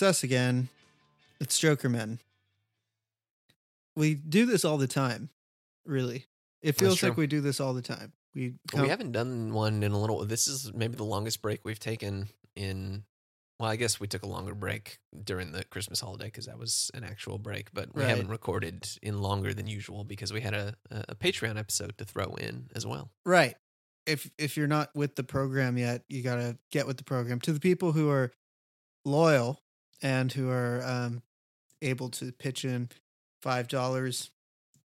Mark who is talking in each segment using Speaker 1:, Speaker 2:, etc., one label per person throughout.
Speaker 1: it's us again. It's Jokermen. We do this all the time, really. It feels like we do this all the time. We
Speaker 2: we haven't done one in a little. This is maybe the longest break we've taken in. Well, I guess we took a longer break during the Christmas holiday because that was an actual break, but we
Speaker 1: Right.
Speaker 2: haven't recorded in longer than usual because we had a, a a Patreon episode to throw in as well.
Speaker 1: right. If if you're not with the program yet, you gotta get with the program. To the people who are loyal and who are um, able to pitch in five dollars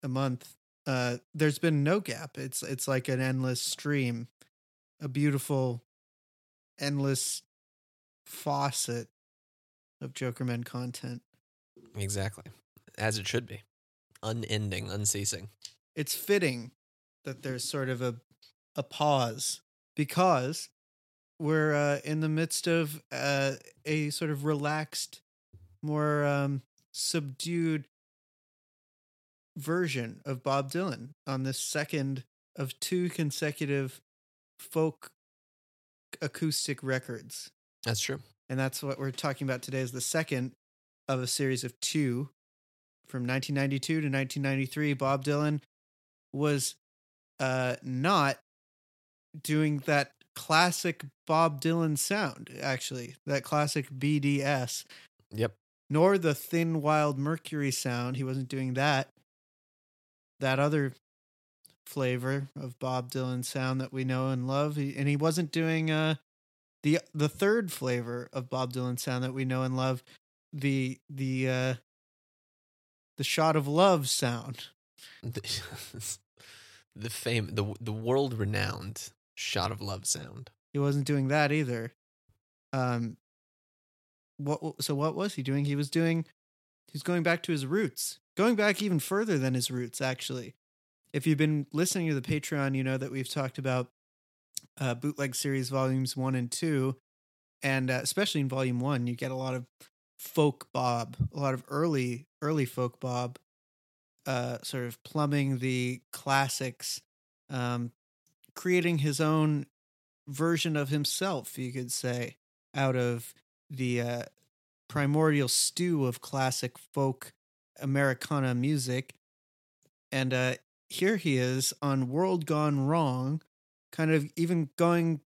Speaker 1: a month, uh, there's been no gap. It's it's like an endless stream, a beautiful, endless faucet of Jokerman content.
Speaker 2: Exactly, as it should be, unending, unceasing.
Speaker 1: it's fitting that there's sort of a a pause because we're uh, in the midst of uh, a sort of relaxed, more um, subdued version of Bob Dylan on this second of two consecutive folk acoustic records.
Speaker 2: That's true.
Speaker 1: And that's what we're talking about today is the second of a series of two from 1992 to 1993. Bob Dylan was uh, not doing that classic Bob Dylan sound, actually, that classic BDS,
Speaker 2: Yep.
Speaker 1: nor the thin, wild Mercury sound. He wasn't doing that. That other flavor of Bob Dylan sound that we know and love. He, and he wasn't doing uh, the the third flavor of Bob Dylan sound that we know and love, the the uh, the shot of love sound.
Speaker 2: The, the fame, the the world renowned shot of love sound.
Speaker 1: He wasn't doing that either. Um, what? So what was he doing? He was doing. He's going back to his roots, going back even further than his roots. Actually, if you've been listening to the Patreon, you know that we've talked about uh, bootleg series volumes one and two, and uh, especially in volume one, you get a lot of folk Bob, a lot of early early folk Bob, uh, sort of plumbing the classics, um, creating his own version of himself, you could say, out of the uh, primordial stew of classic folk Americana music. And uh, here he is on World Gone Wrong, kind of even going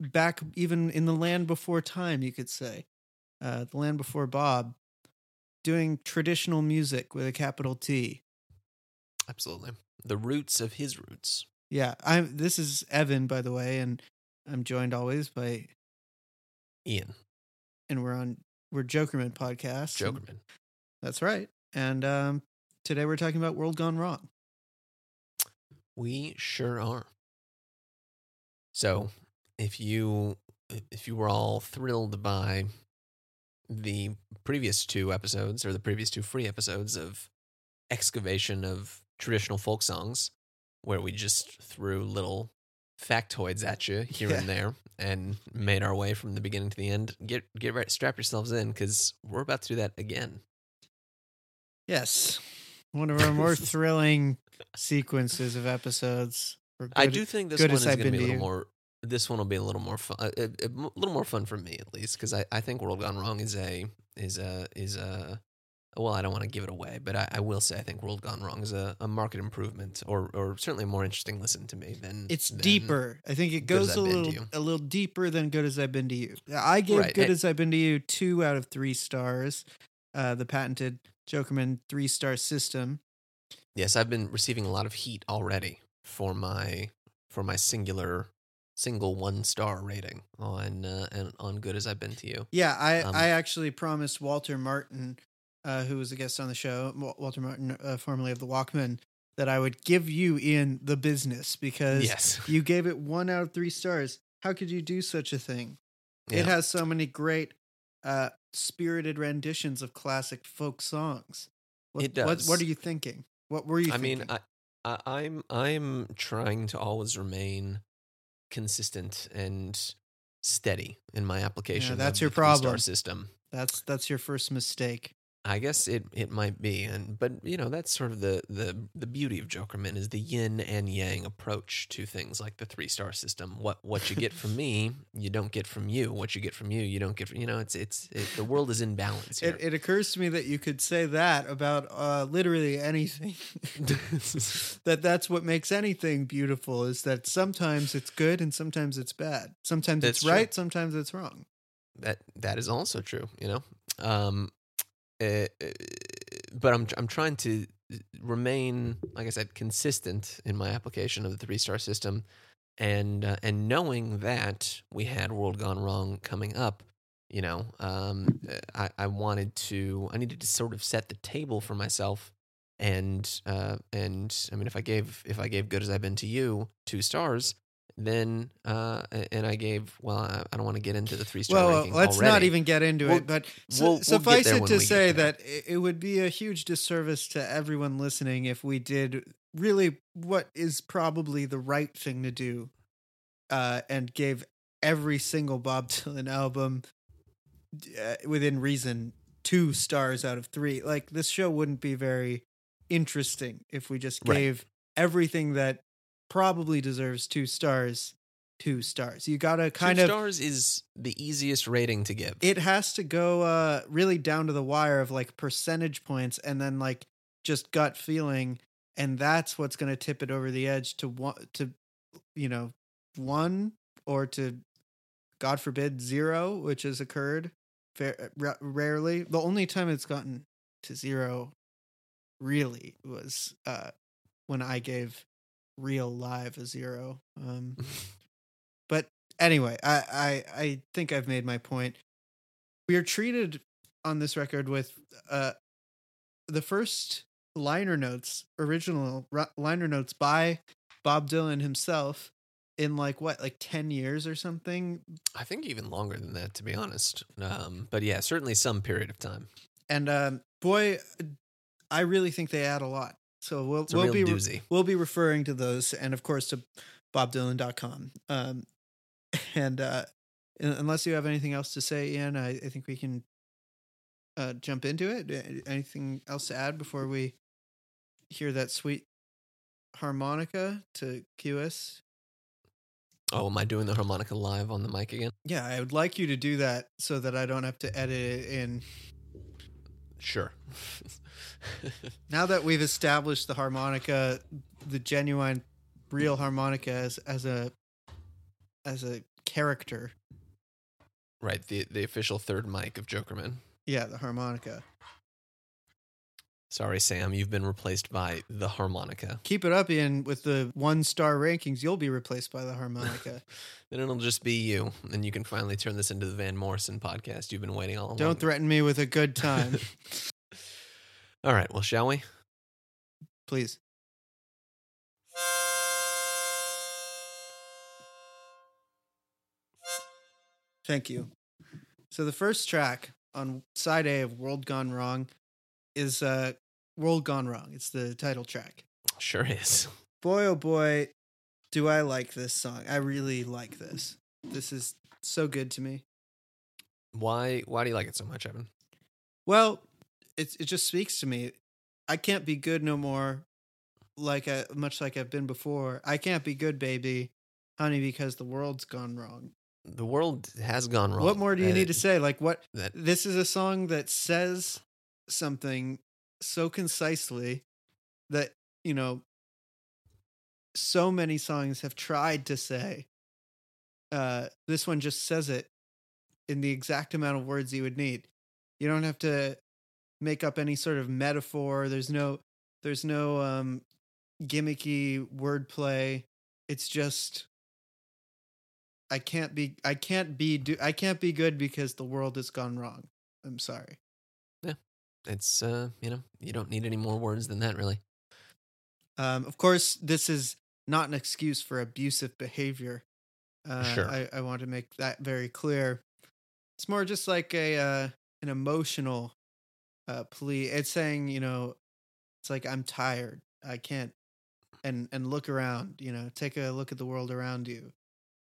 Speaker 1: back, even in the land before time, you could say, uh, the land before Bob, doing traditional music with a capital T.
Speaker 2: Absolutely. The roots of his roots.
Speaker 1: Yeah, I'm. This is Evan, by the way, and I'm joined always by,
Speaker 2: Ian
Speaker 1: and we're on we're Jokerman podcast.
Speaker 2: Jokerman.
Speaker 1: That's right. And um, today we're talking about World Gone Wrong.
Speaker 2: We sure are. So, if you if you were all thrilled by the previous two episodes or the previous two free episodes of excavation of traditional folk songs where we just threw little factoids at you here
Speaker 1: Yeah.
Speaker 2: and there and made our way from the beginning to the end, get get right strap yourselves in cuz we're about to do that again.
Speaker 1: Yes, one of our more thrilling sequences of episodes. We're
Speaker 2: I do think this one is going to be a little more. This one will be a little more fun, a little more fun for me at least, because I, I think World Gone Wrong is a is a is a well, I don't want to give it away, but I, I will say I think World Gone Wrong is a, a market improvement, or or certainly a more interesting listen to me than
Speaker 1: It's
Speaker 2: than-
Speaker 1: deeper. I think it goes a
Speaker 2: I've Been to
Speaker 1: little a little deeper than Good as I've Been to You. I gave
Speaker 2: Right,
Speaker 1: Good
Speaker 2: and-
Speaker 1: as I've Been to You two out of three stars. Uh, the patented Jokerman three star system.
Speaker 2: Yes, I've been receiving a lot of heat already for my for my singular single one star rating on uh, and on Good as I've Been to You.
Speaker 1: Yeah, I
Speaker 2: Um,
Speaker 1: I actually promised Walter Martin, uh, who was a guest on the show, Walter Martin, uh, formerly of the Walkmen, that I would give you in the business because
Speaker 2: Yes,
Speaker 1: you gave it one out of three stars. How could you do such a thing?
Speaker 2: Yeah.
Speaker 1: It has so many great, uh, spirited renditions of classic folk songs. What,
Speaker 2: It does.
Speaker 1: what are you thinking? What were you?
Speaker 2: I mean. I, I, I'm I'm trying to always remain consistent and steady in my application.
Speaker 1: that's
Speaker 2: of
Speaker 1: your problem.
Speaker 2: system.
Speaker 1: that's that's your first mistake.
Speaker 2: I guess it, it might be, and but you know that's sort of the the the beauty of Jokerman is the yin and yang approach to things like the three star system. What what you get from me, you don't get from you. What you get from you, you don't get. From, you know, it's it's it, the world is in balance here.
Speaker 1: It, it occurs to me that you could say that about uh, literally anything. that that's what makes anything beautiful is that sometimes it's good and sometimes it's bad. Sometimes
Speaker 2: That's
Speaker 1: it's
Speaker 2: true.
Speaker 1: right, sometimes it's wrong.
Speaker 2: that that is also true. You know, um, uh, uh, but I'm I'm trying to remain, like I said, consistent in my application of the three star system, and uh, and knowing that we had World Gone Wrong coming up. You know, um, I, I wanted to, I needed to sort of set the table for myself, and uh, and I mean, if I gave if I gave Good as I've Been to You two stars, then uh, and I gave well, I, I don't want to get into the three star
Speaker 1: Well,
Speaker 2: ranking
Speaker 1: let's
Speaker 2: already.
Speaker 1: not even get into
Speaker 2: We'll-
Speaker 1: it, but su-
Speaker 2: we'll- we'll
Speaker 1: suffice it to say that it would be a huge disservice to everyone listening if we did really what is probably the right thing to do uh, and gave every single Bob Dylan album uh, within reason two stars out of three. Like, this show wouldn't be very interesting if we just
Speaker 2: Right.
Speaker 1: gave everything that probably deserves two stars two stars. You gotta kind
Speaker 2: two
Speaker 1: of
Speaker 2: stars is the easiest rating to give.
Speaker 1: it has to go uh really down to the wire of like percentage points and then like just gut feeling and that's what's going to tip it over the edge to one to you know one or to god forbid zero which has occurred fair, ra- rarely the only time it's gotten to zero really was uh when i gave real live a zero um but anyway, I, I I think I've made my point. We are treated on this record with uh the first liner notes, original ri- liner notes by Bob Dylan himself in like what, like 10 years or something.
Speaker 2: I think even longer than that, to be honest. Um, but yeah, certainly some period of time.
Speaker 1: And um boy, I really think they add a lot. So we'll we'll be
Speaker 2: doozy.
Speaker 1: we'll be referring to those and of course to bobdylan.com. Um and uh un- unless you have anything else to say, Ian, I, I think we can uh jump into it. Anything else to add before we hear that sweet harmonica to cue us?
Speaker 2: Oh, am I doing the harmonica live on the mic again?
Speaker 1: Yeah, I would like you to do that so that I don't have to edit it in.
Speaker 2: Sure.
Speaker 1: Now that we've established the harmonica, the genuine, real harmonica as as a as a character,
Speaker 2: right, the the official third mic of Jokerman.
Speaker 1: yeah, the harmonica.
Speaker 2: Sorry, Sam, you've been replaced by the harmonica.
Speaker 1: Keep it up, Ian. With the one star rankings, you'll be replaced by the harmonica.
Speaker 2: Then it'll just be you, and you can finally turn this into the Van Morrison podcast you've been waiting all along.
Speaker 1: Don't threaten me with a good time,
Speaker 2: All right, well, shall we?
Speaker 1: please. Thank you. So the first track on side A of World Gone Wrong is uh World Gone Wrong. It's the title track.
Speaker 2: Sure is.
Speaker 1: Boy oh boy, do I like this song. I really like this. This is so good to me.
Speaker 2: Why why do you like it so much, Evan?
Speaker 1: Well, it it just speaks to me. I can't be good no more, like I, much like I've been before. I can't be good, baby, honey, because the world's gone wrong.
Speaker 2: The world has gone wrong.
Speaker 1: What more do you
Speaker 2: Uh,
Speaker 1: need to say? Like what?
Speaker 2: That
Speaker 1: This is a song that says something so concisely that you know. So many songs have tried to say. Uh, this one just says it in the exact amount of words you would need. You don't have to make up any sort of metaphor. There's no there's no um gimmicky wordplay. It's just I can't be I can't be do I can't be good because the world has gone wrong. I'm sorry.
Speaker 2: It's uh, you know, you don't need any more words than that really.
Speaker 1: Um of course this is not an excuse for abusive behavior. Uh
Speaker 2: Sure.
Speaker 1: I, I want to make that very clear. It's more just like a uh an emotional uh plea. It's saying, you know, it's like I'm tired. I can't and and look around, you know, take a look at the world around you.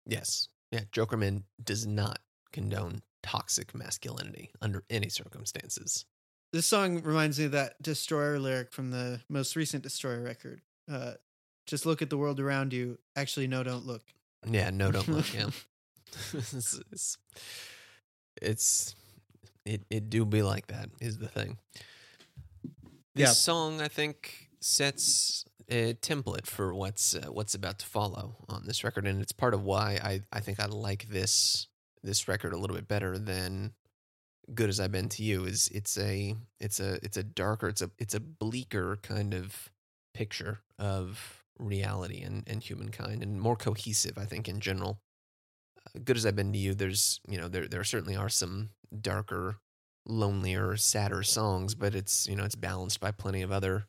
Speaker 2: Yes. Yeah, Jokerman does not condone toxic masculinity under any circumstances.
Speaker 1: This song reminds me of that Destroyer lyric from the most recent Destroyer record. Uh, just look at the world around you. Actually, no, don't look.
Speaker 2: Yeah, no, don't look. Yeah, it's, it's, it's it it do be like that is the thing. This
Speaker 1: Yeah.
Speaker 2: song, I think, sets a template for what's uh, what's about to follow on this record, and it's part of why I I think I like this this record a little bit better than "Good as I've Been to You." Is it's a it's a it's a darker it's a it's a bleaker kind of picture of reality and and humankind, and more cohesive, I think, in general good as I've been to you, there's you know there there certainly are some darker, lonelier, sadder songs, but it's you know it's balanced by plenty of other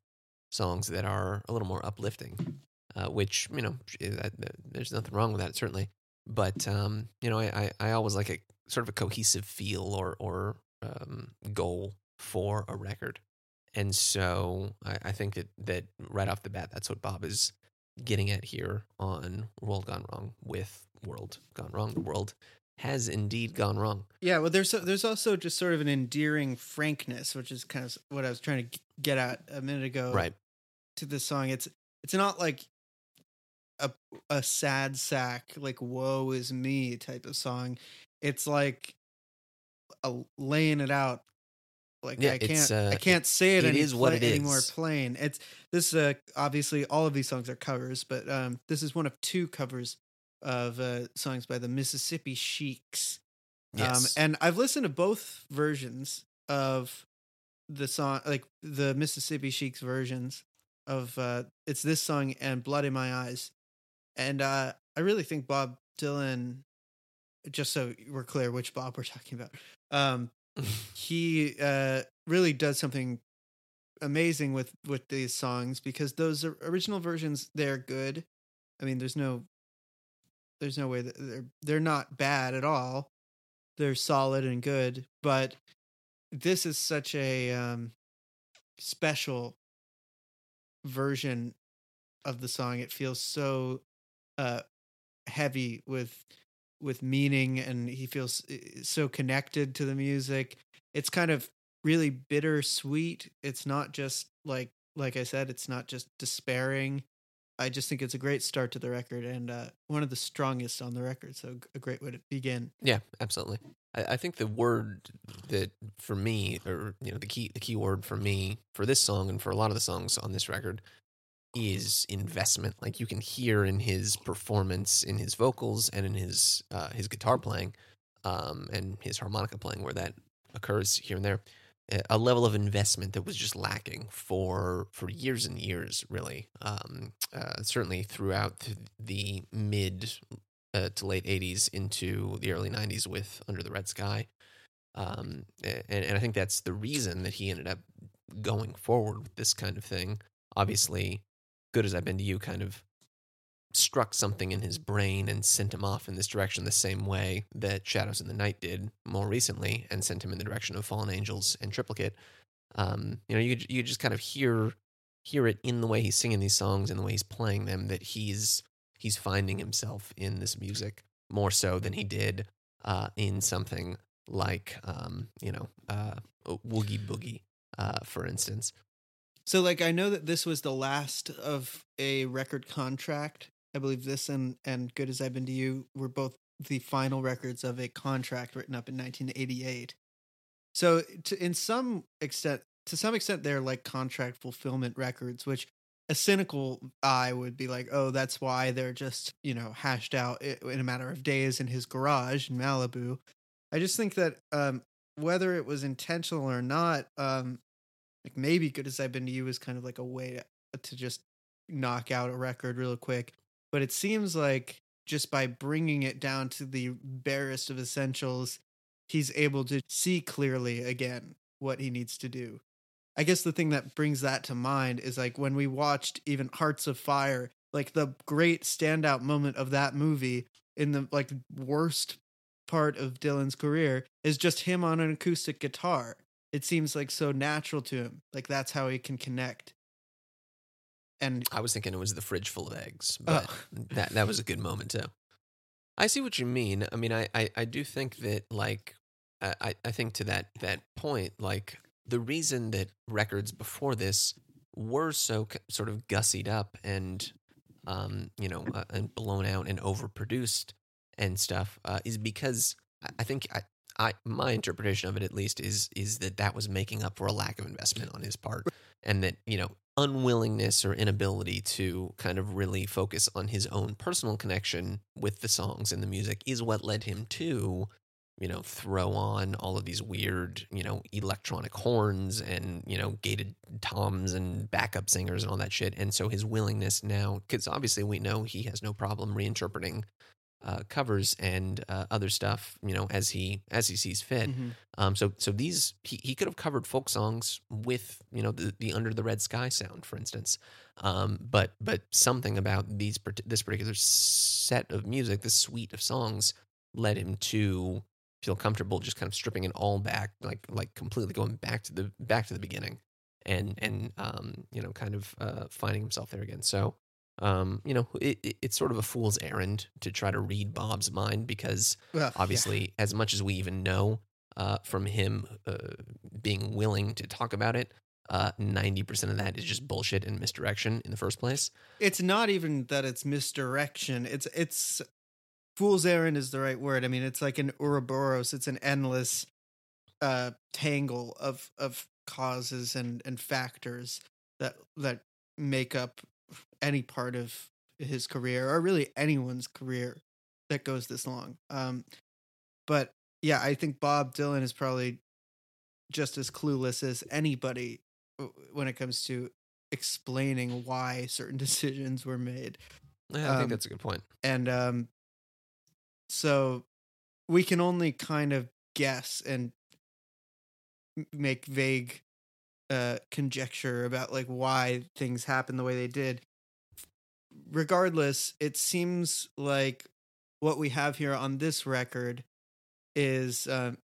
Speaker 2: songs that are a little more uplifting, uh, which you know eh, that, that- there's nothing wrong with that certainly, but um, you know I, I I always like a sort of a cohesive feel or or um, goal for a record, and so I, I think that that right off the bat that's what Bob is getting at here on World Gone Wrong with World Gone Wrong. The world has indeed gone wrong.
Speaker 1: Yeah, well, there's there's also just sort of an endearing frankness, which is kind of what I was trying to get at a minute ago.
Speaker 2: Right.
Speaker 1: To this song, it's it's not like a a sad sack like "woe is me" type of song. It's like a, laying it out. Like
Speaker 2: Yeah,
Speaker 1: I can't
Speaker 2: uh,
Speaker 1: I can't say it,
Speaker 2: it
Speaker 1: any
Speaker 2: is what it is.
Speaker 1: plain. It's this uh obviously all of these songs are covers, but um this is one of two covers of uh songs by the Mississippi Sheiks.
Speaker 2: Yes.
Speaker 1: Um, and I've listened to both versions of the song, like the Mississippi Sheiks versions of uh, it's this song and Blood in My Eyes. And uh, I really think Bob Dylan, just so we're clear which Bob we're talking about, um, he uh, really does something amazing with with these songs because those original versions they're good. I mean, there's no there's no way that they're they're not bad at all. They're solid and good, but this is such a um, special version of the song. It feels so uh, heavy with with meaning, and he feels uh, so connected to the music. It's kind of really bittersweet. It's not just like like I said, it's not just despairing. I just think it's a great start to the record and uh, one of the strongest on the record. So a great way to begin.
Speaker 2: yeah, absolutely. I, I think the word that for me, or you know, the key the key word for me for this song and for a lot of the songs on this record is investment. Like you can hear in his performance, in his vocals, and in his uh, his guitar playing, um, and his harmonica playing, where that occurs here and there, a- level of investment that was just lacking for for years and years, really. Um, uh, certainly throughout the mid uh, to late '80s into the early '90s with Under the Red Sky. Um, and, and I think that's the reason that he ended up going forward with this kind of thing. Obviously, good as I've been to you, kind of struck something in his brain and sent him off in this direction the same way that Shadows in the Night did more recently and sent him in the direction of Fallen Angels and Triplicate. Um, you know, you you just kind of hear hear it in the way he's singing these songs and the way he's playing them that he's he's finding himself in this music more so than he did uh, in something like um, you know uh, Woogie Boogie, uh, for instance.
Speaker 1: So like I know that this was the last of a record contract. I believe this and and Good as I've Been to You were both the final records of a contract written up in 1988. So to, in some extent to some extent they're like contract fulfillment records which a cynical eye would be like, "Oh, that's why they're just, you know, hashed out in a matter of days in his garage in Malibu." I just think that um whether it was intentional or not, um like maybe good as I've been to you is kind of like a way to, uh, to just knock out a record real quick. But it seems like just by bringing it down to the barest of essentials, he's able to see clearly again what he needs to do. I guess the thing that brings that to mind is like when we watched even Hearts of Fire, like the great standout moment of that movie in the like worst part of Dylan's career is just him on an acoustic guitar it seems like so natural to him. Like that's how he can connect. And
Speaker 2: I was thinking it was the fridge full of eggs, but
Speaker 1: Oh.
Speaker 2: that that was a good moment too. I see what you mean. I mean, I I, I do think that like I I- think to that that point, like the reason that records before this were so c- sort of gussied up and um, you know uh, and blown out and overproduced and stuff uh, is because I- I think I, I my interpretation of it at least is is that that was making up for a lack of investment on his part and that you know unwillingness or inability to kind of really focus on his own personal connection with the songs and the music is what led him to you know throw on all of these weird you know electronic horns and you know gated toms and backup singers and all that shit. And so his willingness now because obviously we know he has no problem reinterpreting uh, covers and uh, other stuff you know as he as he sees fit
Speaker 1: Mhm.
Speaker 2: um, so so these he, he could have covered folk songs with you know the, the under the red sky sound, for instance. Um, but but something about these this particular set of music, this suite of songs, led him to feel comfortable just kind of stripping it all back, like like completely going back to the back to the beginning, and and um, you know kind of uh, finding himself there again. So. Um, you know, it, it, it's sort of a fool's errand to try to read Bob's mind because
Speaker 1: Well, yeah.
Speaker 2: obviously as much as we even know uh, from him uh, being willing to talk about it uh, 90% of that is just bullshit and misdirection in the first place
Speaker 1: it's not even that it's misdirection. It's it's fool's errand is the right word. I mean, it's like an Ouroboros. It's an endless uh tangle of of causes and and factors that that make up any part of his career or really anyone's career that goes this long. Um but yeah, I think Bob Dylan is probably just as clueless as anybody when it comes to explaining why certain decisions were made.
Speaker 2: Yeah, i think
Speaker 1: Um,
Speaker 2: that's a good point.
Speaker 1: point And um so we can only kind of guess and make vague uh conjecture about like why things happened the way they did. Regardless, it seems like what we have here on this record is um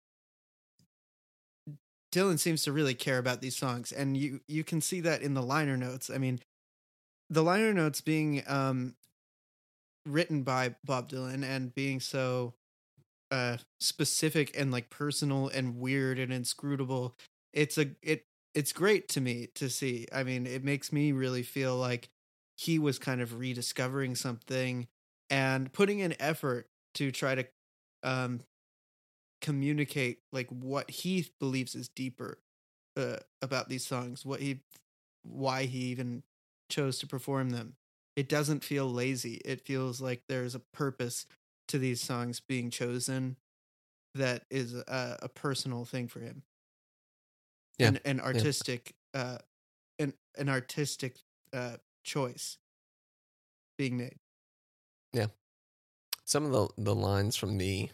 Speaker 1: Dylan seems to really care about these songs and you you can see that in the liner notes. I mean, the liner notes being um written by Bob Dylan and being so uh specific and like personal and weird and inscrutable it's a it it's great to me to see i mean it makes me really feel like he was kind of rediscovering something and putting an effort to try to um communicate like what he believes is deeper uh, about these songs what he why he even chose to perform them. It doesn't feel lazy. It feels like there's a purpose to these songs being chosen that is a, a personal thing for him.
Speaker 2: Yeah,
Speaker 1: an, an artistic uh an, an artistic uh choice being made. Yeah.
Speaker 2: some of the, the lines from the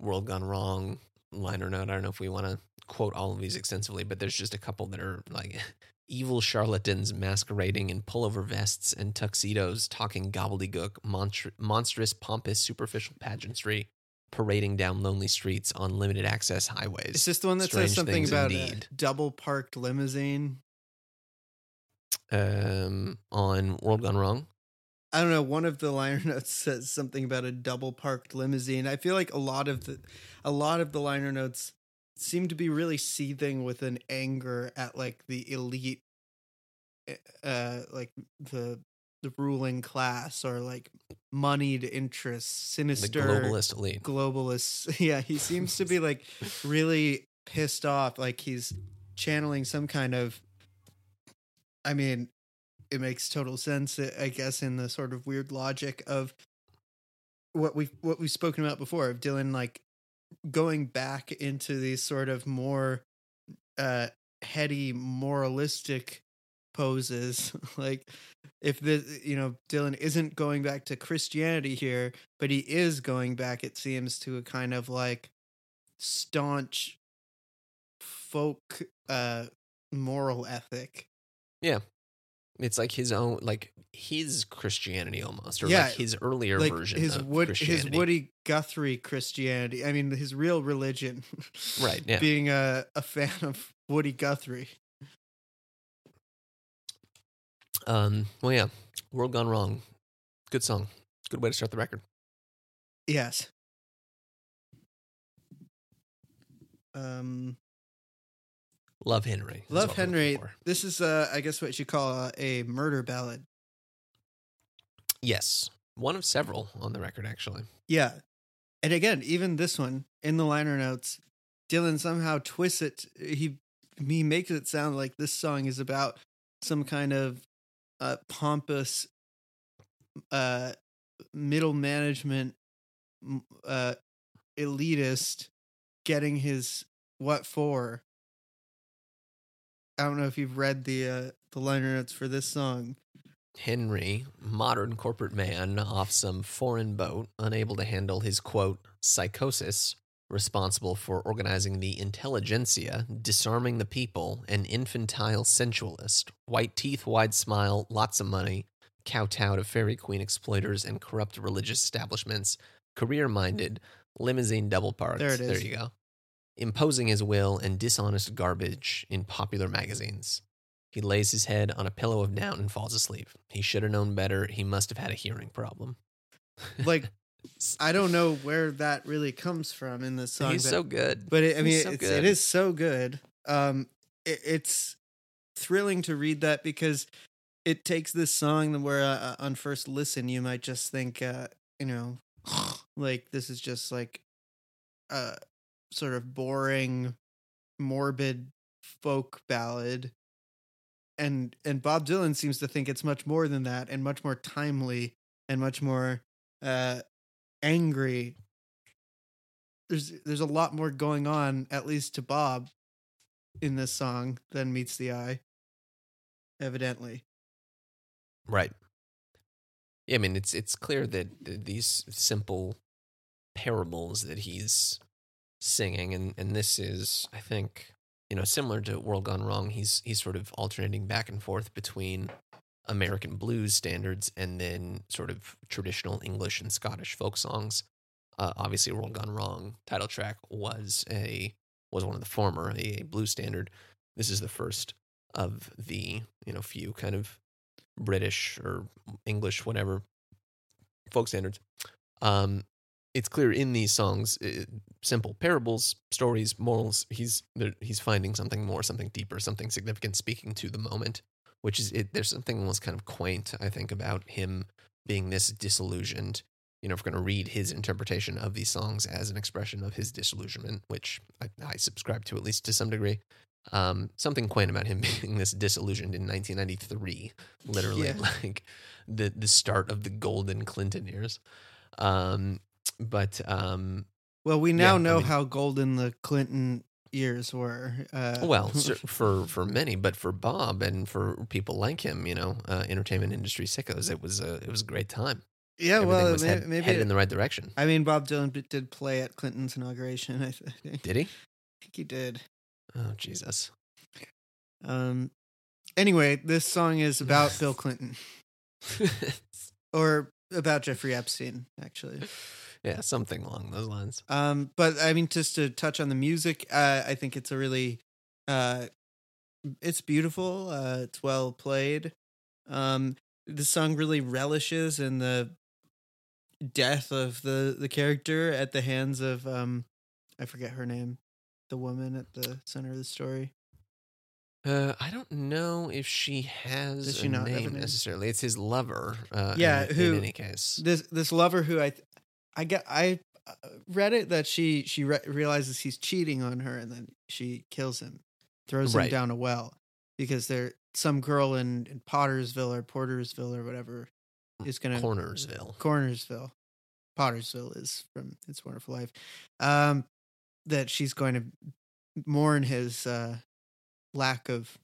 Speaker 2: world gone wrong liner note i don't know if we want to quote all of these extensively but there's just a couple that are like evil charlatans masquerading in pullover vests and tuxedos talking gobbledygook monstr- monstrous pompous superficial pageantry parading down lonely streets on limited access highways.
Speaker 1: Is this the one that
Speaker 2: Strange
Speaker 1: says something about
Speaker 2: uh,
Speaker 1: a double parked limousine
Speaker 2: um on world gone wrong
Speaker 1: I don't know. One of the liner notes says something about a double parked limousine. I feel like a lot of the, a lot of the liner notes seem to be really seething with an anger at like the elite, eh, uh, like the the ruling class or like moneyed interests,
Speaker 2: the
Speaker 1: sinister
Speaker 2: globalist elite
Speaker 1: globalists. Yeah, he seems to be like really pissed off. Like he's channeling some kind of. I mean, it makes total sense, I guess, in the sort of weird logic of what we what we've spoken about before of Dylan like going back into these sort of more uh heady moralistic poses like if the you know Dylan isn't going back to Christianity here but he is going back it seems to a kind of like staunch folk uh moral ethic
Speaker 2: It's like his own, like his Christianity almost, or
Speaker 1: Yeah,
Speaker 2: like his earlier
Speaker 1: like
Speaker 2: version
Speaker 1: his
Speaker 2: of
Speaker 1: wood his
Speaker 2: Christianity.
Speaker 1: Woody Guthrie Christianity I mean his real religion
Speaker 2: Right, yeah.
Speaker 1: being a, a fan of Woody Guthrie
Speaker 2: Um, well, yeah, World Gone Wrong, good song, good way to start the record.
Speaker 1: Yes. Um
Speaker 2: Love Henry.
Speaker 1: Love
Speaker 2: what we're looking
Speaker 1: Henry. This is, uh, I guess, what you call a, a murder ballad.
Speaker 2: Yes, one of several on the record, actually.
Speaker 1: Yeah. And again, even this one in the liner notes, Dylan somehow twists it. He he makes it sound like this song is about some kind of uh, pompous uh, middle management uh, elitist getting his what for. I don't know if you've read the uh, the liner notes for this song.
Speaker 2: Henry, modern corporate man off some foreign boat, unable to handle his quote, psychosis, responsible for organizing the intelligentsia, disarming the people, an infantile sensualist, white teeth, wide smile, lots of money, kowtow to fairy queen exploiters and corrupt religious establishments, career minded, limousine double parked.
Speaker 1: There it is.
Speaker 2: There you go. Imposing his will and dishonest garbage in popular magazines. He lays his head on a pillow of doubt and falls asleep. He should have known better. He must have had a hearing problem.
Speaker 1: Like, I don't know where that really comes from in this song.
Speaker 2: He's
Speaker 1: but-
Speaker 2: so good.
Speaker 1: but it, I mean,
Speaker 2: so
Speaker 1: it's, it is so good. Um, it, it's thrilling to read that because it takes this song where uh, on first listen you might just think, uh, you know, like this is just like a sort of boring, morbid folk ballad. And and Bob Dylan seems to think it's much more than that, and much more timely, and much more uh, angry there's there's a lot more going on, at least to Bob, in this song than meets the eye. Evidently,
Speaker 2: Right. Yeah, I mean, it's it's clear that these simple parables that he's singing, and and this is, I think, you know, similar to World Gone Wrong. He's he's sort of alternating back and forth between American blues standards and then sort of traditional English and Scottish folk songs. Uh, obviously, World Gone Wrong title track was a was one of the former, a, a blues standard. This is the first of the you know few kind of British or English, whatever folk standards. Um, it's clear in these songs, uh, simple parables, stories, morals. He's he's finding something more, something deeper, something significant, speaking to the moment. Which is it, there's something almost kind of quaint, I think, about him being this disillusioned. You know, if we're going to read his interpretation of these songs as an expression of his disillusionment, which I, I subscribe to at least to some degree, um, something quaint about him being this disillusioned in 1993, literally
Speaker 1: Yeah.
Speaker 2: like the the start of the golden Clinton years. Um, but um,
Speaker 1: well, we now
Speaker 2: Yeah, I
Speaker 1: know
Speaker 2: mean-
Speaker 1: how golden the Clinton years were. Uh,
Speaker 2: well, for for many, but for Bob and for people like him, you know, uh, entertainment industry sickos, it was a it was a great time.
Speaker 1: yeah,
Speaker 2: Everything
Speaker 1: well,
Speaker 2: was
Speaker 1: may-
Speaker 2: head-
Speaker 1: maybe.
Speaker 2: headed in the right direction.
Speaker 1: I mean, Bob Dylan did play at Clinton's inauguration. I I think,
Speaker 2: Did he?
Speaker 1: I think he did.
Speaker 2: Oh Jesus!
Speaker 1: Um. Anyway, this song is about Bill Clinton or about Jeffrey Epstein, actually.
Speaker 2: Yeah, something along those lines.
Speaker 1: Um, but I mean, just to touch on the music, uh, I think it's a really, uh, it's beautiful. Uh, it's well played. Um, the song really relishes in the death of the the character at the hands of um, I forget her name, the woman at the center of the story.
Speaker 2: Uh, I don't know if she has
Speaker 1: Does she
Speaker 2: a
Speaker 1: have a
Speaker 2: name
Speaker 1: name?
Speaker 2: necessarily. It's his lover. Uh,
Speaker 1: Yeah,
Speaker 2: in,
Speaker 1: who-
Speaker 2: in any case,
Speaker 1: This this lover who I, I get I uh, read it that she she re- realizes he's cheating on her and then she kills him, throws him down a well because there some girl in, in Pottersville or Portersville or whatever is gonna
Speaker 2: Cornersville.
Speaker 1: Cornersville. Pottersville is from It's Wonderful Life. Um, that she's going to mourn his uh, lack of,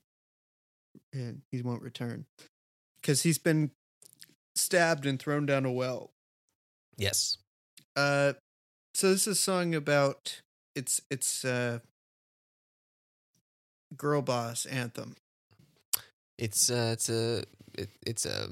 Speaker 1: and he won't return because he's been stabbed and thrown down a well.
Speaker 2: Yes.
Speaker 1: Uh, so this is a song about it's it's uh, girl boss anthem.
Speaker 2: It's uh, it's a it, it's a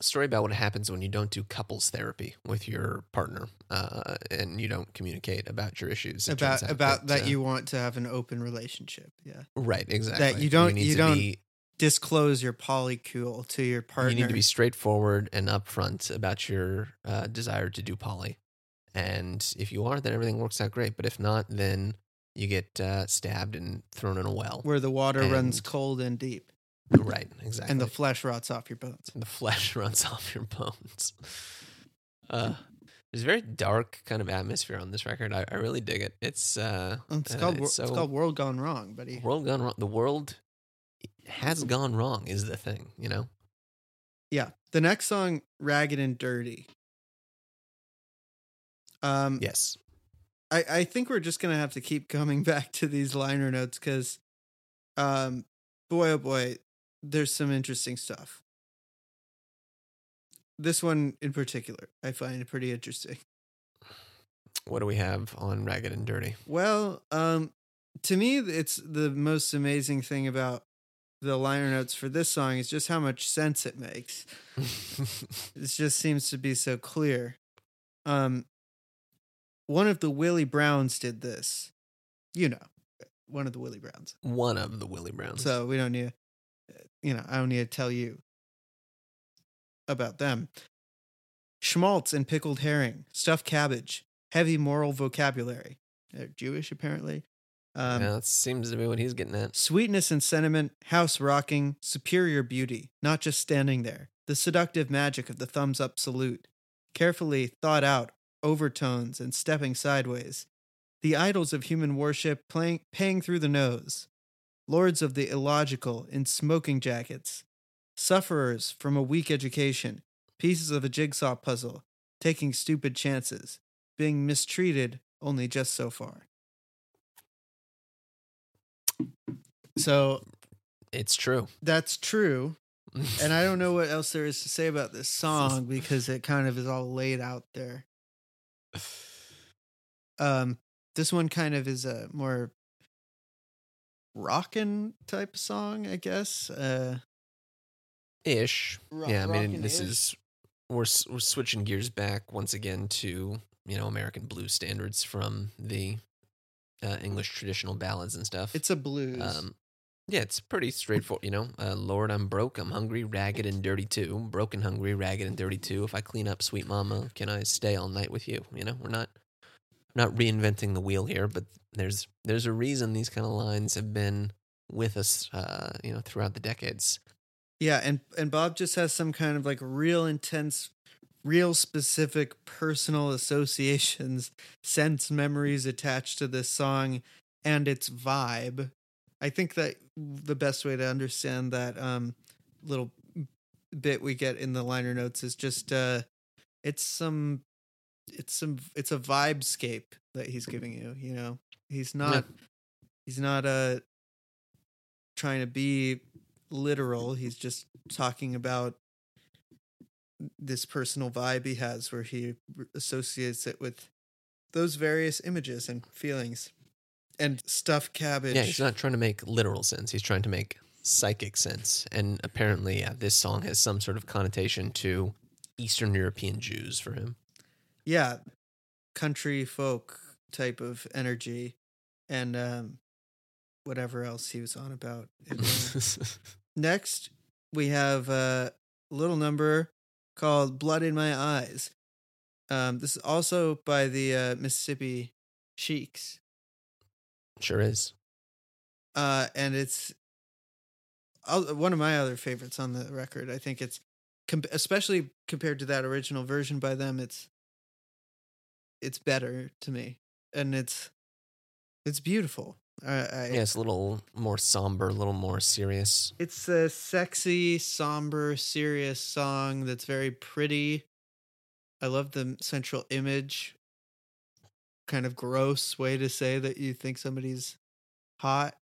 Speaker 2: story about what happens when you don't do couples therapy with your partner, uh, and you don't communicate about your issues. It
Speaker 1: about about that,
Speaker 2: uh,
Speaker 1: you want to have an open relationship. Yeah,
Speaker 2: right exactly that
Speaker 1: you don't-
Speaker 2: need
Speaker 1: you don't
Speaker 2: be,
Speaker 1: disclose your polycule to your partner.
Speaker 2: you need to be straightforward and upfront about your uh, desire to do poly, and if you are, then everything works out great. But if not, then you get uh, stabbed and thrown in a well.
Speaker 1: where the water runs cold and deep,
Speaker 2: Right, exactly.
Speaker 1: and the flesh rots off your bones.
Speaker 2: the flesh runs off your bones. Uh, there's a very dark kind of atmosphere on this record. I, I really dig it. It's uh,
Speaker 1: It's
Speaker 2: uh,
Speaker 1: called Wor-
Speaker 2: it's
Speaker 1: it's called World Gone Wrong, buddy.
Speaker 2: world gone wrong. The world has gone wrong is the thing, you know.
Speaker 1: Yeah. The next song, Ragged and Dirty. Um
Speaker 2: Yes,
Speaker 1: I, I think we're just gonna have to keep coming back to these liner notes because um boy oh boy, there's some interesting stuff. This one in particular, I find pretty interesting.
Speaker 2: what do we have on Ragged and Dirty?
Speaker 1: Well, um, to me, it's the most amazing thing about the liner notes for this song is just how much sense it makes. It just seems to be so clear. Um, one of the Willie Browns did this. You know, one of the Willie Browns.
Speaker 2: One of the Willie Browns.
Speaker 1: So we don't need, you know, I don't need to tell you about them. Schmaltz and pickled herring, stuffed cabbage, heavy moral vocabulary. They're Jewish, apparently. Um,
Speaker 2: yeah, that seems to be what he's getting at.
Speaker 1: Sweetness and sentiment, house rocking, superior beauty, not just standing there. The seductive magic of the thumbs up salute. Carefully thought out overtones and stepping sideways. The idols of human worship playing, paying through the nose. Lords of the illogical in smoking jackets. Sufferers from a weak education. Pieces of a jigsaw puzzle. Taking stupid chances. Being mistreated only just so far. So
Speaker 2: It's true.
Speaker 1: that's true. And I don't know what else there is to say about this song because it kind of is all laid out there. Um, this one kind of is a more rockin' type song, I guess. Uh,
Speaker 2: Ish.
Speaker 1: ro-
Speaker 2: yeah, I mean, this
Speaker 1: rockin'-ish.
Speaker 2: is we're we're switching gears back once again to you know American blues standards from the uh, English traditional ballads and stuff.
Speaker 1: it's a blues.
Speaker 2: um, yeah, it's pretty straightforward. You know, uh, Lord, I'm broke, I'm hungry, ragged and dirty too. Broken, hungry, ragged and dirty too. If I clean up, sweet mama, can I stay all night with you? You know, we're not not reinventing the wheel here, but there's there's a reason these kind of lines have been with us, uh, you know, throughout the decades.
Speaker 1: Yeah, and and Bob just has some kind of like real intense, real specific personal associations, sense memories attached to this song and its vibe. I think that the best way to understand that um little bit we get in the liner notes is just uh it's some it's some it's a vibescape that he's giving you, you know. He's not he's not uh trying to be literal. He's just talking about this personal vibe he has where he associates it with those various images and feelings. And stuffed cabbage.
Speaker 2: Yeah, he's not trying to make literal sense. He's trying to make psychic sense. And apparently, yeah, this song has some sort of connotation to Eastern European Jews for him.
Speaker 1: yeah, country folk type of energy and um whatever else he was on about. Next, we have a little number called Blood in My Eyes. Um, this is also by the uh, Mississippi Sheiks.
Speaker 2: Sure is.
Speaker 1: Uh, and it's I'll- one of my other favorites on the record. I think it's, com- especially compared to that original version by them, it's it's better to me, and it's it's beautiful. I, I,
Speaker 2: Yeah, it's a little more somber, a little more serious.
Speaker 1: It's a sexy, somber, serious song that's very pretty. I love the central image. Kind of gross way to say that you think somebody's hot.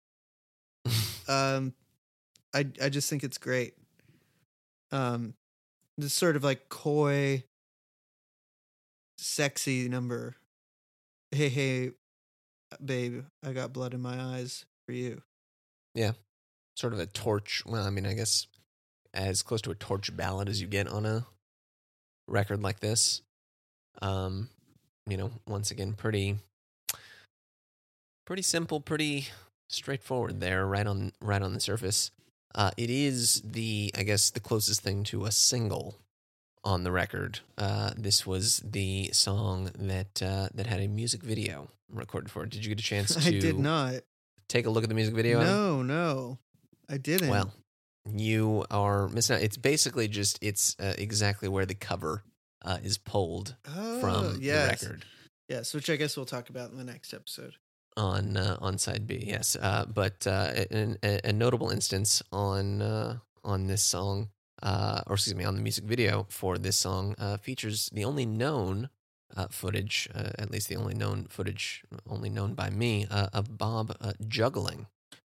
Speaker 1: Um I I just think it's great. Um this sort of like coy sexy number. Hey hey babe, I got blood in my eyes for you.
Speaker 2: Yeah, sort of a torch. Well, I mean, I guess as close to a torch ballad as you get on a record like this. Um, you know, once again, pretty, pretty simple, pretty straightforward there, right on, right on the surface. Uh, it is the, I guess, the closest thing to a single on the record. Uh, this was the song that uh, that had a music video recorded for it. Did you get a chance to
Speaker 1: I did not.
Speaker 2: take a look at the music video?
Speaker 1: No, no, I didn't.
Speaker 2: Well, you are missing out. It's basically just it's uh, exactly where the cover uh, is pulled
Speaker 1: oh,
Speaker 2: from
Speaker 1: yes.
Speaker 2: the record
Speaker 1: Yes, which I guess we'll talk about in the next episode.
Speaker 2: on uh, on side B. Yes, uh, but uh, an, a, a notable instance on uh, on this song, uh, or excuse me, on the music video for this song uh, features the only known uh, footage, uh, at least the only known footage, only known by me, uh, of Bob uh, juggling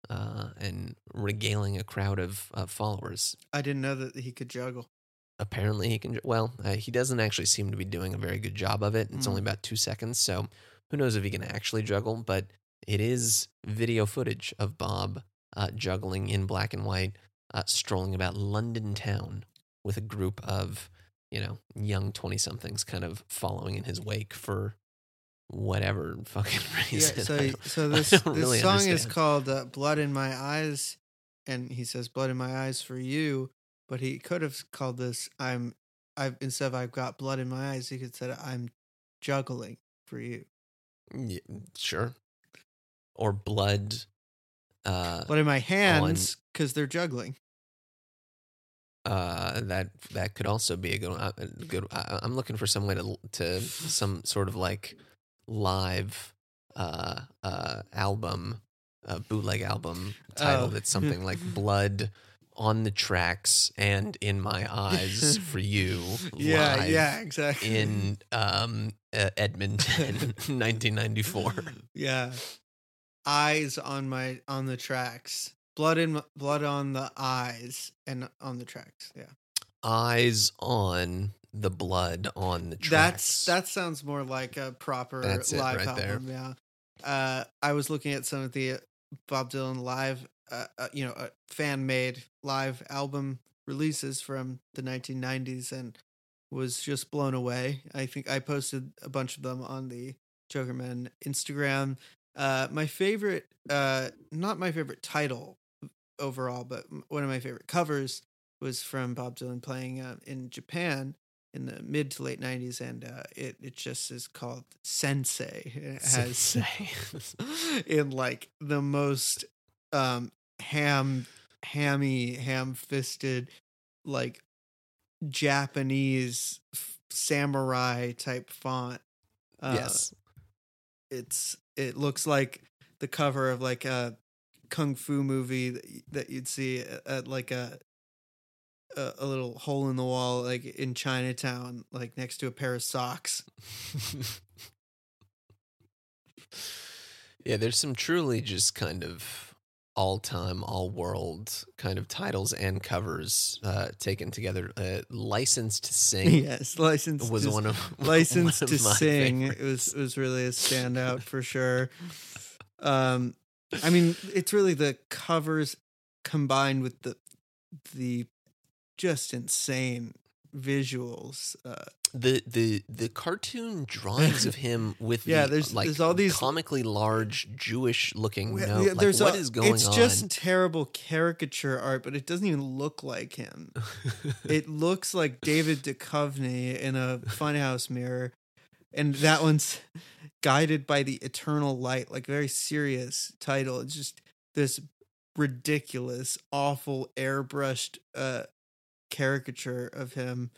Speaker 2: uh, and regaling a crowd of uh, followers.
Speaker 1: I didn't know that he could juggle.
Speaker 2: Apparently he can well uh, he doesn't actually seem to be doing a very good job of it. It's
Speaker 1: Mm.
Speaker 2: only about two seconds so who knows if he can actually juggle but it is video footage of bob uh, juggling in black and white uh, strolling about london town with a group of you know young 20 somethings kind of following in his wake for whatever fucking
Speaker 1: Yeah,
Speaker 2: reason. I
Speaker 1: so so this this
Speaker 2: really
Speaker 1: song is called uh, "Blood in My Eyes," and he says "Blood in My Eyes for you," but he could have called this "I'm." I've instead of "I've got blood in my eyes," he could said "I'm juggling for you."
Speaker 2: Yeah, sure or blood uh
Speaker 1: Blood in my hands because they're juggling.
Speaker 2: Uh, that that could also be a good. Uh, good. I, I'm looking for some way to to some sort of like live uh uh album, uh, bootleg album title
Speaker 1: Oh.
Speaker 2: that's something like "Blood on the Tracks" and "In My Eyes for You."
Speaker 1: Yeah,
Speaker 2: live
Speaker 1: yeah, exactly.
Speaker 2: In um uh, Edmonton, 1994.
Speaker 1: yeah, eyes on my on the tracks. Blood in my- blood on the eyes and on the tracks. Yeah.
Speaker 2: Eyes on the blood on the tracks.
Speaker 1: That's that sounds more like a proper
Speaker 2: That's
Speaker 1: live
Speaker 2: right there.
Speaker 1: album. Yeah. Uh, I was looking at some of the Bob Dylan live, uh, uh, you know, fan made live album releases from the 1990s, and was just blown away. I think I posted a bunch of them on the Jokermen Instagram. Uh, my favorite, uh, not my favorite title overall, but one of my favorite covers was from Bob Dylan playing uh, in Japan in the mid to late 90s and uh, it, it just is called sensei it has
Speaker 2: Sensei.
Speaker 1: in like the most um ham hammy ham-fisted like japanese samurai type font uh,
Speaker 2: yes.
Speaker 1: it's it looks like the cover of like a kung fu movie that, that you'd see at, at like a, a a little hole in the wall like in Chinatown like next to a pair of socks.
Speaker 2: yeah, there's some truly just kind of all time, all world kind of titles and covers uh, taken together. Uh, License to Sing
Speaker 1: yes, license
Speaker 2: was
Speaker 1: to,
Speaker 2: one of
Speaker 1: license
Speaker 2: one
Speaker 1: to
Speaker 2: of my
Speaker 1: sing. It
Speaker 2: favorites.
Speaker 1: was it was really a standout for sure. Um, I mean, it's really the covers combined with the the just insane visuals. Uh,
Speaker 2: the the the cartoon drawings of him with
Speaker 1: Yeah,
Speaker 2: the,
Speaker 1: there's-
Speaker 2: like
Speaker 1: there's all these-
Speaker 2: comically large Jewish looking
Speaker 1: Yeah,
Speaker 2: note.
Speaker 1: yeah,
Speaker 2: Like, what
Speaker 1: a-
Speaker 2: is going
Speaker 1: it's
Speaker 2: on?
Speaker 1: It's just terrible caricature art, but it doesn't even look like him. it looks like David Duchovny in a funhouse mirror, and that one's guided by the eternal light, like very serious title. It's just this ridiculous, awful airbrushed uh, caricature of him.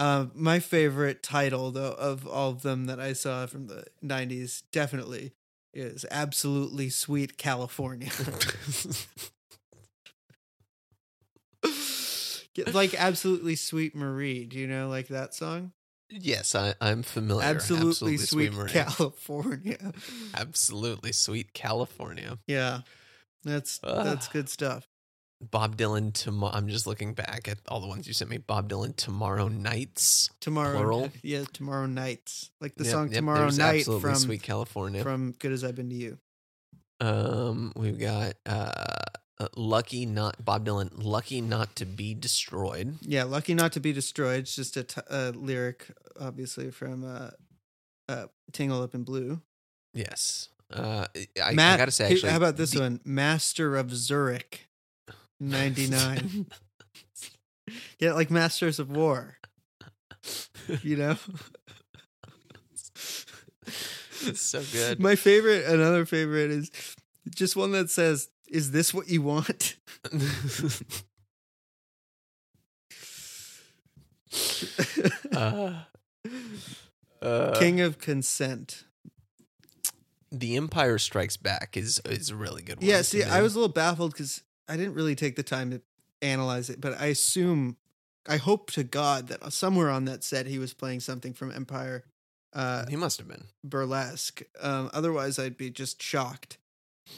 Speaker 1: Uh, my favorite title, though, of all of them that I saw from the '90s, definitely is "Absolutely Sweet California." Like "Absolutely Sweet Marie." Do you know like that song?
Speaker 2: yes, I, I'm familiar.
Speaker 1: Absolutely, Sweet,
Speaker 2: Marie.
Speaker 1: California.
Speaker 2: Absolutely sweet California.
Speaker 1: yeah, that's that's
Speaker 2: Ah.
Speaker 1: good stuff.
Speaker 2: Bob Dylan tomorrow. I'm just looking back at all the ones you sent me. Bob Dylan tomorrow nights.
Speaker 1: Tomorrow,
Speaker 2: Plural?
Speaker 1: yeah, tomorrow nights, like the
Speaker 2: Yep,
Speaker 1: song
Speaker 2: yep,
Speaker 1: "Tomorrow Night" from
Speaker 2: Sweet California.
Speaker 1: from "Good as I've Been to You."
Speaker 2: um, we've got uh, uh, lucky not Bob Dylan. Lucky not to be destroyed.
Speaker 1: Yeah, "Lucky Not to Be Destroyed." It's just a, t- lyric, obviously from uh, uh, "Tangled Up in Blue."
Speaker 2: Yes. Uh, I,
Speaker 1: Ma-
Speaker 2: I gotta say, actually,
Speaker 1: how about this
Speaker 2: the-
Speaker 1: one? "Master of Zurich," ninety nine. yeah, like Masters of War. you know.
Speaker 2: It's so good.
Speaker 1: My favorite, another favorite is just one that says, "Is this what you want?"
Speaker 2: uh, uh,
Speaker 1: King of consent.
Speaker 2: The Empire Strikes Back is is a really good one.
Speaker 1: Yeah, see. I was a little baffled because I didn't really take the time to analyze it, but I assume, I hope to God that somewhere on that set he was playing something from Empire uh,
Speaker 2: He must have been.
Speaker 1: Burlesque. Um, otherwise, I'd be just shocked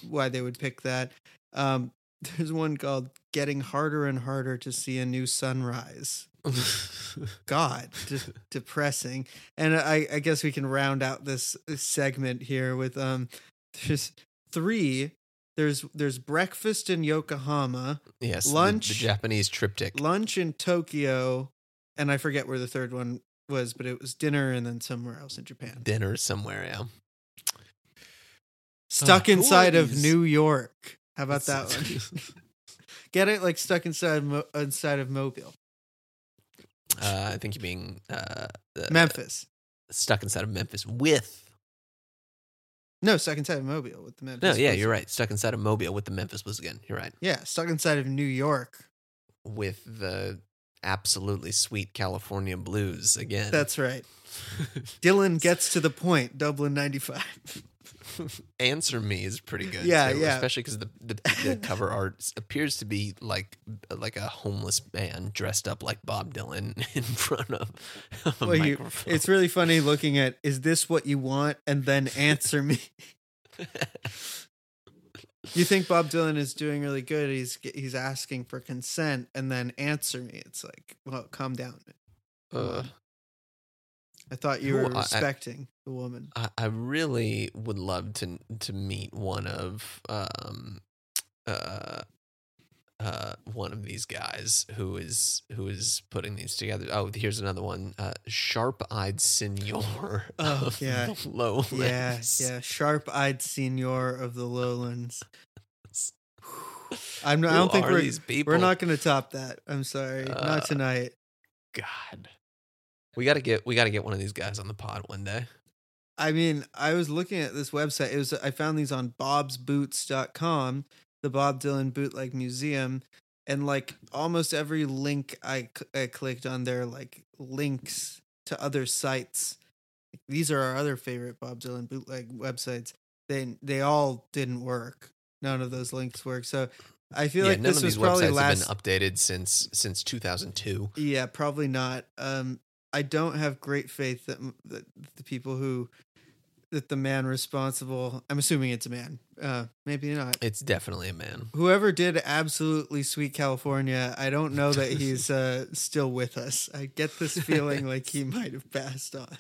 Speaker 1: why they would pick that. Um, there's one called "Getting Harder and Harder to See a New Sunrise." God, just depressing. And I, I guess we can round out this segment here with um, there's three. There's there's breakfast in Yokohama,
Speaker 2: yes,
Speaker 1: Lunch.
Speaker 2: The, Japanese triptych.
Speaker 1: lunch in Tokyo, and I forget where the third one was, but it was dinner and then somewhere else in Japan.
Speaker 2: Dinner somewhere. Yeah.
Speaker 1: Stuck
Speaker 2: who
Speaker 1: inside of New York. How about that one? Get it like stuck inside Mo- inside of Mobile,
Speaker 2: Uh, I think you being uh, uh,
Speaker 1: Memphis.
Speaker 2: stuck inside of Memphis with.
Speaker 1: No, stuck inside of Mobile with the Memphis.
Speaker 2: No, yeah,
Speaker 1: Blues.
Speaker 2: you're right. Stuck inside of Mobile with the Memphis Blues again. You're right.
Speaker 1: Yeah, stuck inside of New York.
Speaker 2: With the absolutely sweet California blues again.
Speaker 1: That's right. Dylan gets to the point. Dublin '95.
Speaker 2: Answer Me is pretty good.
Speaker 1: Yeah,
Speaker 2: too,
Speaker 1: yeah.
Speaker 2: Especially because the, the the cover art appears to be like like a homeless man dressed up like Bob Dylan in front of a
Speaker 1: Well, you-
Speaker 2: microphone.
Speaker 1: It's really funny looking at is this what you want and then answer me. You think Bob Dylan is doing really good? He's he's asking for consent and then answer me. It's like, well, calm down.
Speaker 2: Uh,
Speaker 1: I thought you were
Speaker 2: I- I-
Speaker 1: the woman.
Speaker 2: I, I really would love to to meet one of um uh uh one of these guys who is who is putting these together. Oh, here's another one. Uh sharp-eyed senor
Speaker 1: Oh,
Speaker 2: of
Speaker 1: yeah.
Speaker 2: the lowlands.
Speaker 1: Yeah, yeah, sharp-eyed senior of the lowlands. I'm. Not, I don't think we're we're not going to top that. I'm sorry,
Speaker 2: Uh,
Speaker 1: not tonight.
Speaker 2: God. We got to get we got to get one of these guys on the pod one day.
Speaker 1: I mean, I was looking at this website. It was I found these on bobsboots.com, the Bob Dylan Bootleg Museum, and like almost every link I, c- I clicked on there like links to other sites. These are our other favorite Bob Dylan bootleg websites. They they all didn't work. None of those links work. So I feel
Speaker 2: yeah,
Speaker 1: like
Speaker 2: none
Speaker 1: this
Speaker 2: of
Speaker 1: was
Speaker 2: these
Speaker 1: probably
Speaker 2: websites
Speaker 1: last
Speaker 2: have been updated since since 2002.
Speaker 1: yeah, probably not. Um, I don't have great faith that, that the people who that the man responsible. I'm assuming it's a man. Uh, maybe not.
Speaker 2: It's definitely a man.
Speaker 1: Whoever did absolutely sweet California, I don't know that he's uh, still with us. I get this feeling like he might have passed on.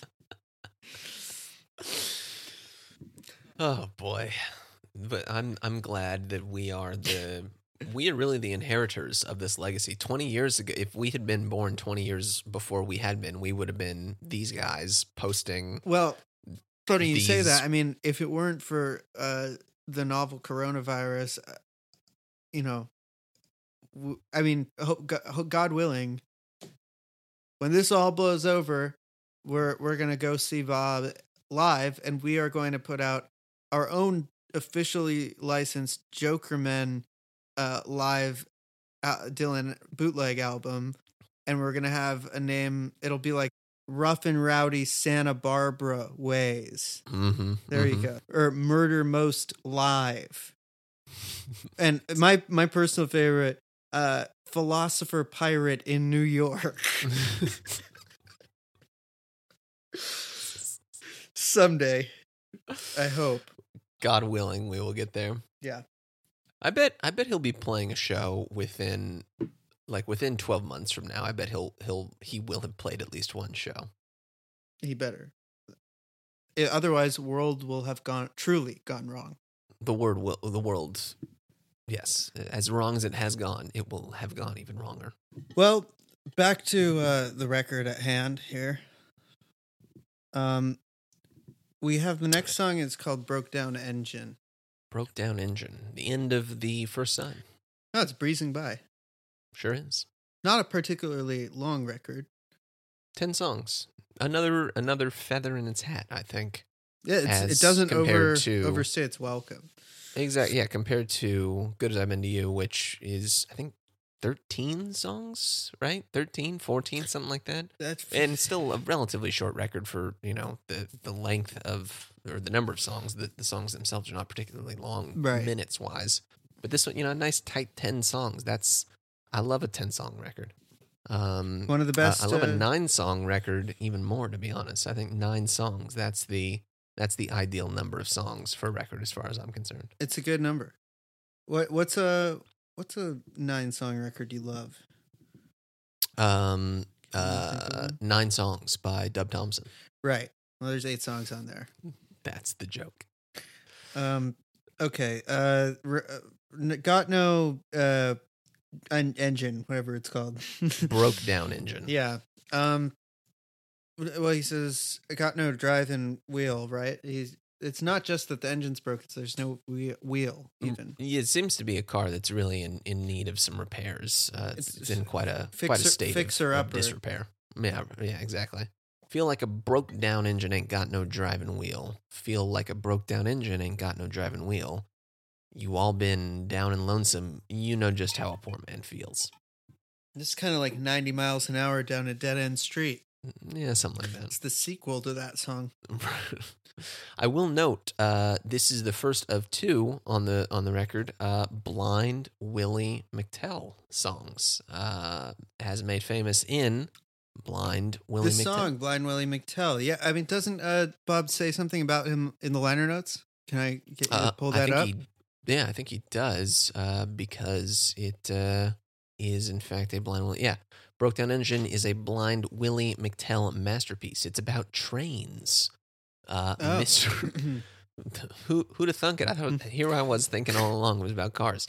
Speaker 2: Oh boy. But I'm I'm glad that we are the we are really the inheritors of this legacy. 20 years ago if we had been born 20 years before we had been, we would have been these guys posting
Speaker 1: Well, funny you say that. I mean, if it weren't for uh, the novel coronavirus, uh, you know, w- I mean, ho- ho- God willing, when this all blows over, we're we're gonna go see Bob live, and we are going to put out our own officially licensed Jokermen uh, live uh, Dylan bootleg album, and we're gonna have a name. It'll be like Rough and Rowdy Santa Barbara Ways.
Speaker 2: Mhm,
Speaker 1: There you
Speaker 2: mhm.
Speaker 1: go. Or Murder Most Live. And my my personal favorite, uh, Philosopher Pirate in New York. Someday, I hope.
Speaker 2: God willing, we will get there.
Speaker 1: Yeah.
Speaker 2: I bet I bet he'll be playing a show within like within 12 months from now. I bet he'll he'll he will have played at least one show.
Speaker 1: He better. Yeah, otherwise, world will have gone truly gone wrong.
Speaker 2: The word will the world yes, as wrong as it has gone, it will have gone even wronger.
Speaker 1: Well, back to uh, the record at hand here. Um, we have the next song is called "Broke Down Engine."
Speaker 2: Broke down engine. The end of the first sign.
Speaker 1: Oh, it's breezing by.
Speaker 2: Sure is.
Speaker 1: Not a particularly long record.
Speaker 2: 10 songs. another another feather in its hat. I think
Speaker 1: Yeah, it's, it doesn't over
Speaker 2: to-
Speaker 1: overstay its welcome.
Speaker 2: exactly. Yeah, compared to "Good as I've Been to You," which is I think thirteen songs, right? 13, 14, something like that.
Speaker 1: That's
Speaker 2: and still a relatively short record for you know the the length of or the number of songs. The the songs themselves are not particularly long,
Speaker 1: Right.
Speaker 2: minutes wise. But this one, you know, a nice tight ten songs. That's I love a ten song record. Um,
Speaker 1: one of the
Speaker 2: uh,
Speaker 1: best.
Speaker 2: I love a
Speaker 1: uh,
Speaker 2: nine song record even more. To be honest, I think nine songs. That's the that's the ideal number of songs for a record, as far as I'm concerned.
Speaker 1: It's a good number. What what's a what's a nine song record you love?
Speaker 2: Um,
Speaker 1: Can you think of
Speaker 2: uh, nine songs by Dub Thompson.
Speaker 1: Right. Well, there's eight songs on there.
Speaker 2: That's the joke.
Speaker 1: Um. Okay. Uh. uh, got no uh, en- engine, whatever it's called.
Speaker 2: Broke down engine.
Speaker 1: yeah. Um. Well, he says I got no drive and wheel. Right. He's. It's not just that the engine's broken. It's there's no wheel,
Speaker 2: Mm,
Speaker 1: even.
Speaker 2: It seems to be a car that's really in, in need of some repairs. Uh, it's,
Speaker 1: It's-
Speaker 2: in quite a quite a
Speaker 1: fixer-
Speaker 2: state
Speaker 1: fixer
Speaker 2: of, of disrepair. Yeah, yeah, exactly. Feel like a broke down engine ain't got no driving wheel. Feel like a broke down engine ain't got no driving wheel. You all been down and lonesome. You know just how a poor man feels.
Speaker 1: This is kind of like 90 miles an hour down a dead end street.
Speaker 2: Yeah, something like that.
Speaker 1: It's the sequel to that song.
Speaker 2: I will note uh, this is the first of two on the on the record. Uh, blind Willie McTell songs uh, has made famous in Blind Willie
Speaker 1: the
Speaker 2: McTell.
Speaker 1: song blind willie mctell yeah i mean doesn't uh bob say something about him in the liner notes can i get you
Speaker 2: Uh,
Speaker 1: to pull
Speaker 2: I
Speaker 1: that
Speaker 2: think
Speaker 1: up
Speaker 2: He, yeah, I think he does uh, because it uh, is in fact a blind Willie. Yeah, Broke Down Engine is a blind Willie McTell masterpiece. It's about trains. Uh,
Speaker 1: Oh.
Speaker 2: Mr. who who'd have thunk it? I thought here I was thinking all along it was about cars.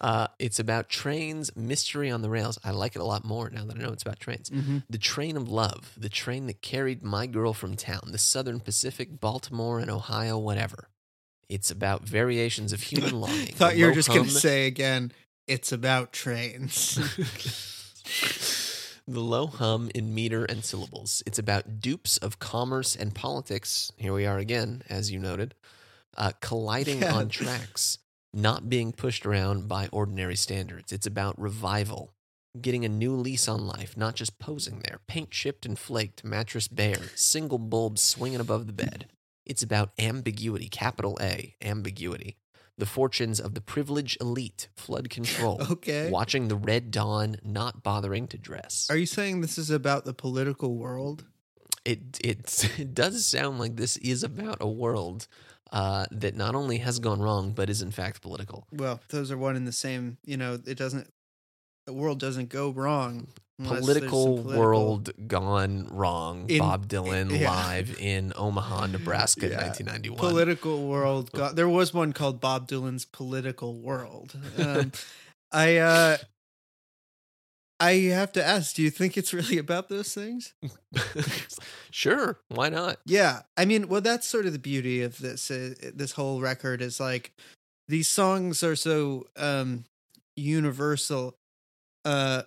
Speaker 2: Uh, it's about trains, mystery on the rails. I like it a lot more now that I know it's about trains.
Speaker 1: Mhm.
Speaker 2: The train of love, the train that carried my girl from town, the Southern Pacific, Baltimore and Ohio, whatever. It's about variations of human longing.
Speaker 1: thought you were just gonna say again it's about trains
Speaker 2: the low hum in meter and syllables. It's about dupes of commerce and politics. Here we are again, as you noted, uh, colliding
Speaker 1: Yeah.
Speaker 2: on tracks, not being pushed around by ordinary standards. It's about revival, getting a new lease on life, not just posing there. Paint chipped and flaked, mattress bare, single bulbs swinging above the bed. It's about ambiguity, capital A, ambiguity. The fortunes of the privileged elite, flood control,
Speaker 1: okay
Speaker 2: watching the red dawn, not bothering to dress.
Speaker 1: are you saying this is about the political world
Speaker 2: it it it does sound like this is about a world uh, that not only has gone wrong but is in fact political.
Speaker 1: well those are one and the same you know it doesn't the world doesn't go wrong unless there's some
Speaker 2: Political,
Speaker 1: political-
Speaker 2: world gone wrong.
Speaker 1: In-
Speaker 2: Bob Dylan
Speaker 1: yeah.
Speaker 2: live in Omaha, Nebraska,
Speaker 1: Yeah.
Speaker 2: 1991.
Speaker 1: political world go- there was one called bob dylan's political world um, i uh i have to ask do you think it's really about those things
Speaker 2: sure, why not?
Speaker 1: yeah i mean well that's sort of the beauty of this uh, this whole record is like these songs are so um universal uh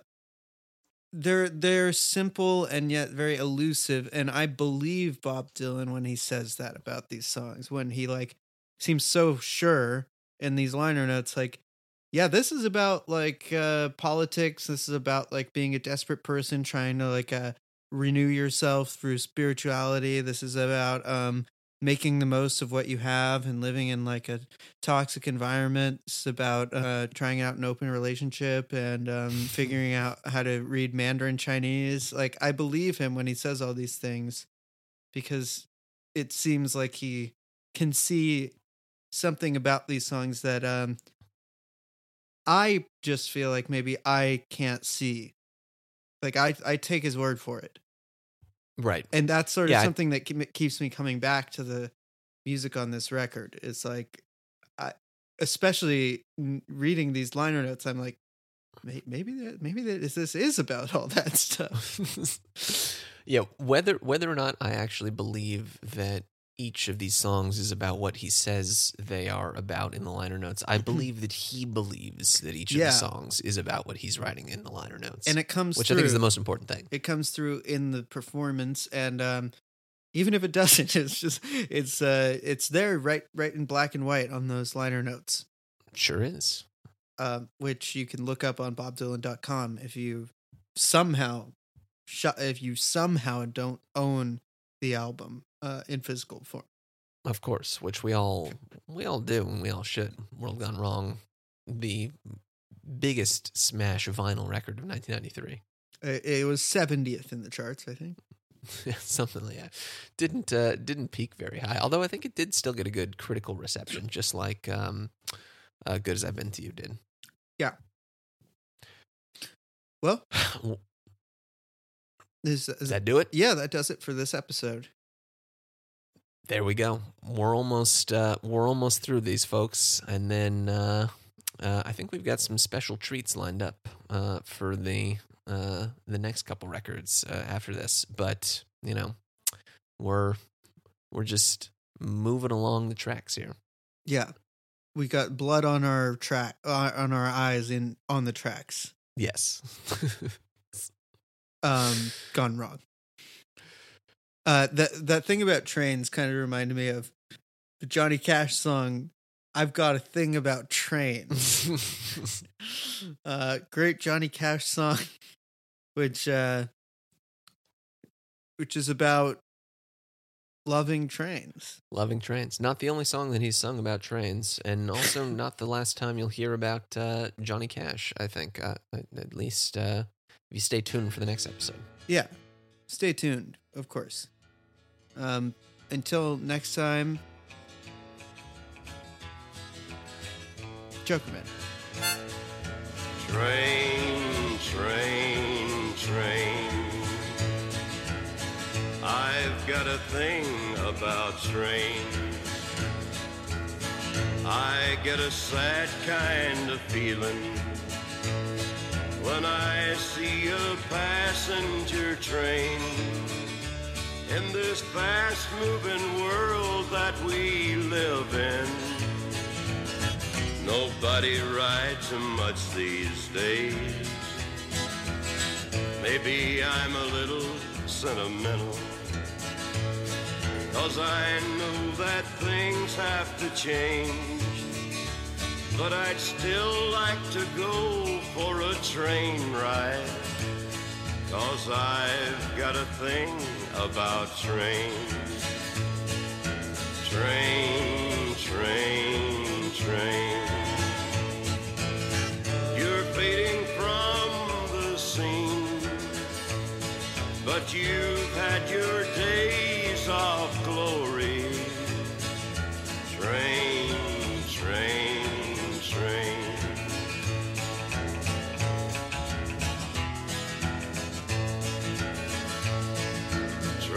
Speaker 1: they're they're simple and yet very elusive and i believe bob dylan when he says that about these songs when he like seems so sure in these liner notes like yeah this is about like uh politics this is about like being a desperate person trying to like uh renew yourself through spirituality this is about um making the most of what you have and living in like a toxic environment. It's about uh, trying out an open relationship and um, figuring out how to read Mandarin Chinese. Like, I believe him when he says all these things because it seems like he can see something about these songs that um, I just feel like maybe I can't see. Like, I, I take his word for it
Speaker 2: Right.
Speaker 1: and that's sort of
Speaker 2: Yeah, I-
Speaker 1: something that keeps me coming back to the music on this record it's like i especially reading these liner notes i'm like maybe that maybe that is this is about all that stuff
Speaker 2: yeah, whether whether or not I actually believe that each of these songs is about what he says they are about in the liner notes. I believe that he believes that each of
Speaker 1: Yeah.
Speaker 2: the songs is about what he's writing in the liner notes,
Speaker 1: and it comes
Speaker 2: which
Speaker 1: through.
Speaker 2: I think is the most important thing.
Speaker 1: it comes through in the performance and um even if it doesn't it's just it's uh it's there right right in black and white on those liner notes
Speaker 2: Sure is.
Speaker 1: um which you can look up on bobdylan.com if you somehow sh- if you somehow don't own the album uh in physical form
Speaker 2: Of course, which we all we all do and we all should. World Gone Wrong, the biggest smash vinyl record of 1993.
Speaker 1: it, was 70th in the charts i think
Speaker 2: Something like that. Didn't uh, didn't peak very high, although I think it did still get a good critical reception, just like um, uh, "Good as I've Been to You" did.
Speaker 1: Yeah.
Speaker 2: Well
Speaker 1: Is, is
Speaker 2: that do it?
Speaker 1: yeah that does it for this episode
Speaker 2: There we go. We're almost uh, we're almost through these folks, and then uh, uh, I think we've got some special treats lined up uh, for the uh, the next couple records uh, after this. But you know, we're we're just moving along the tracks here.
Speaker 1: yeah we got blood on our track uh, on our eyes in on the tracks
Speaker 2: Yes.
Speaker 1: um gone wrong uh that that thing about trains kind of reminded me of the johnny cash song i've got a thing about trains uh great johnny cash song which uh which is about loving trains
Speaker 2: Loving trains. Not the only song that he's sung about trains, and also not the last time you'll hear about uh, Johnny Cash, I think. Uh, at at least uh, if you stay tuned for the next episode.
Speaker 1: yeah stay tuned of course um until next time jokerman
Speaker 3: Train, train, train. I've got a thing about trains. I get a sad kind of feeling when I see a passenger train in this fast moving world that we live in. Nobody rides much these days. Maybe I'm a little sentimental. Cause I know that things have to change. But I'd still like to go for a train ride. Cause I've got a thing about trains. Train, train, train. You're fading from the scene, but you've had your days of glory. Train,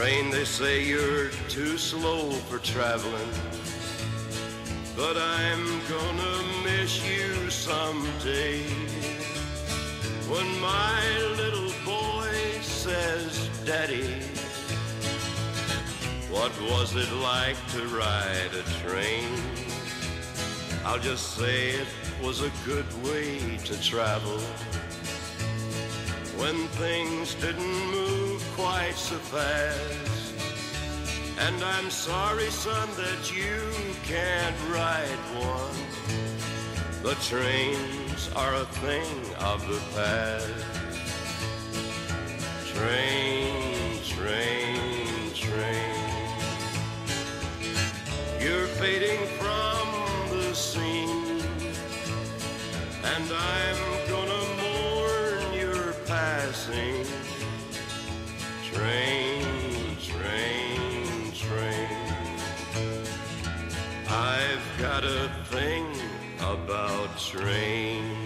Speaker 3: Train, they say you're too slow for traveling. But I'm gonna miss you someday. When my little boy says, Daddy, what was it like to ride a train? I'll just say it was a good way to travel. When things didn't move quite so fast. And I'm sorry, son, that you can't ride one. The trains are a thing of the past. Train, train, train. You're fading from the scene. And I'm Train, train, train. I've got a thing about trains.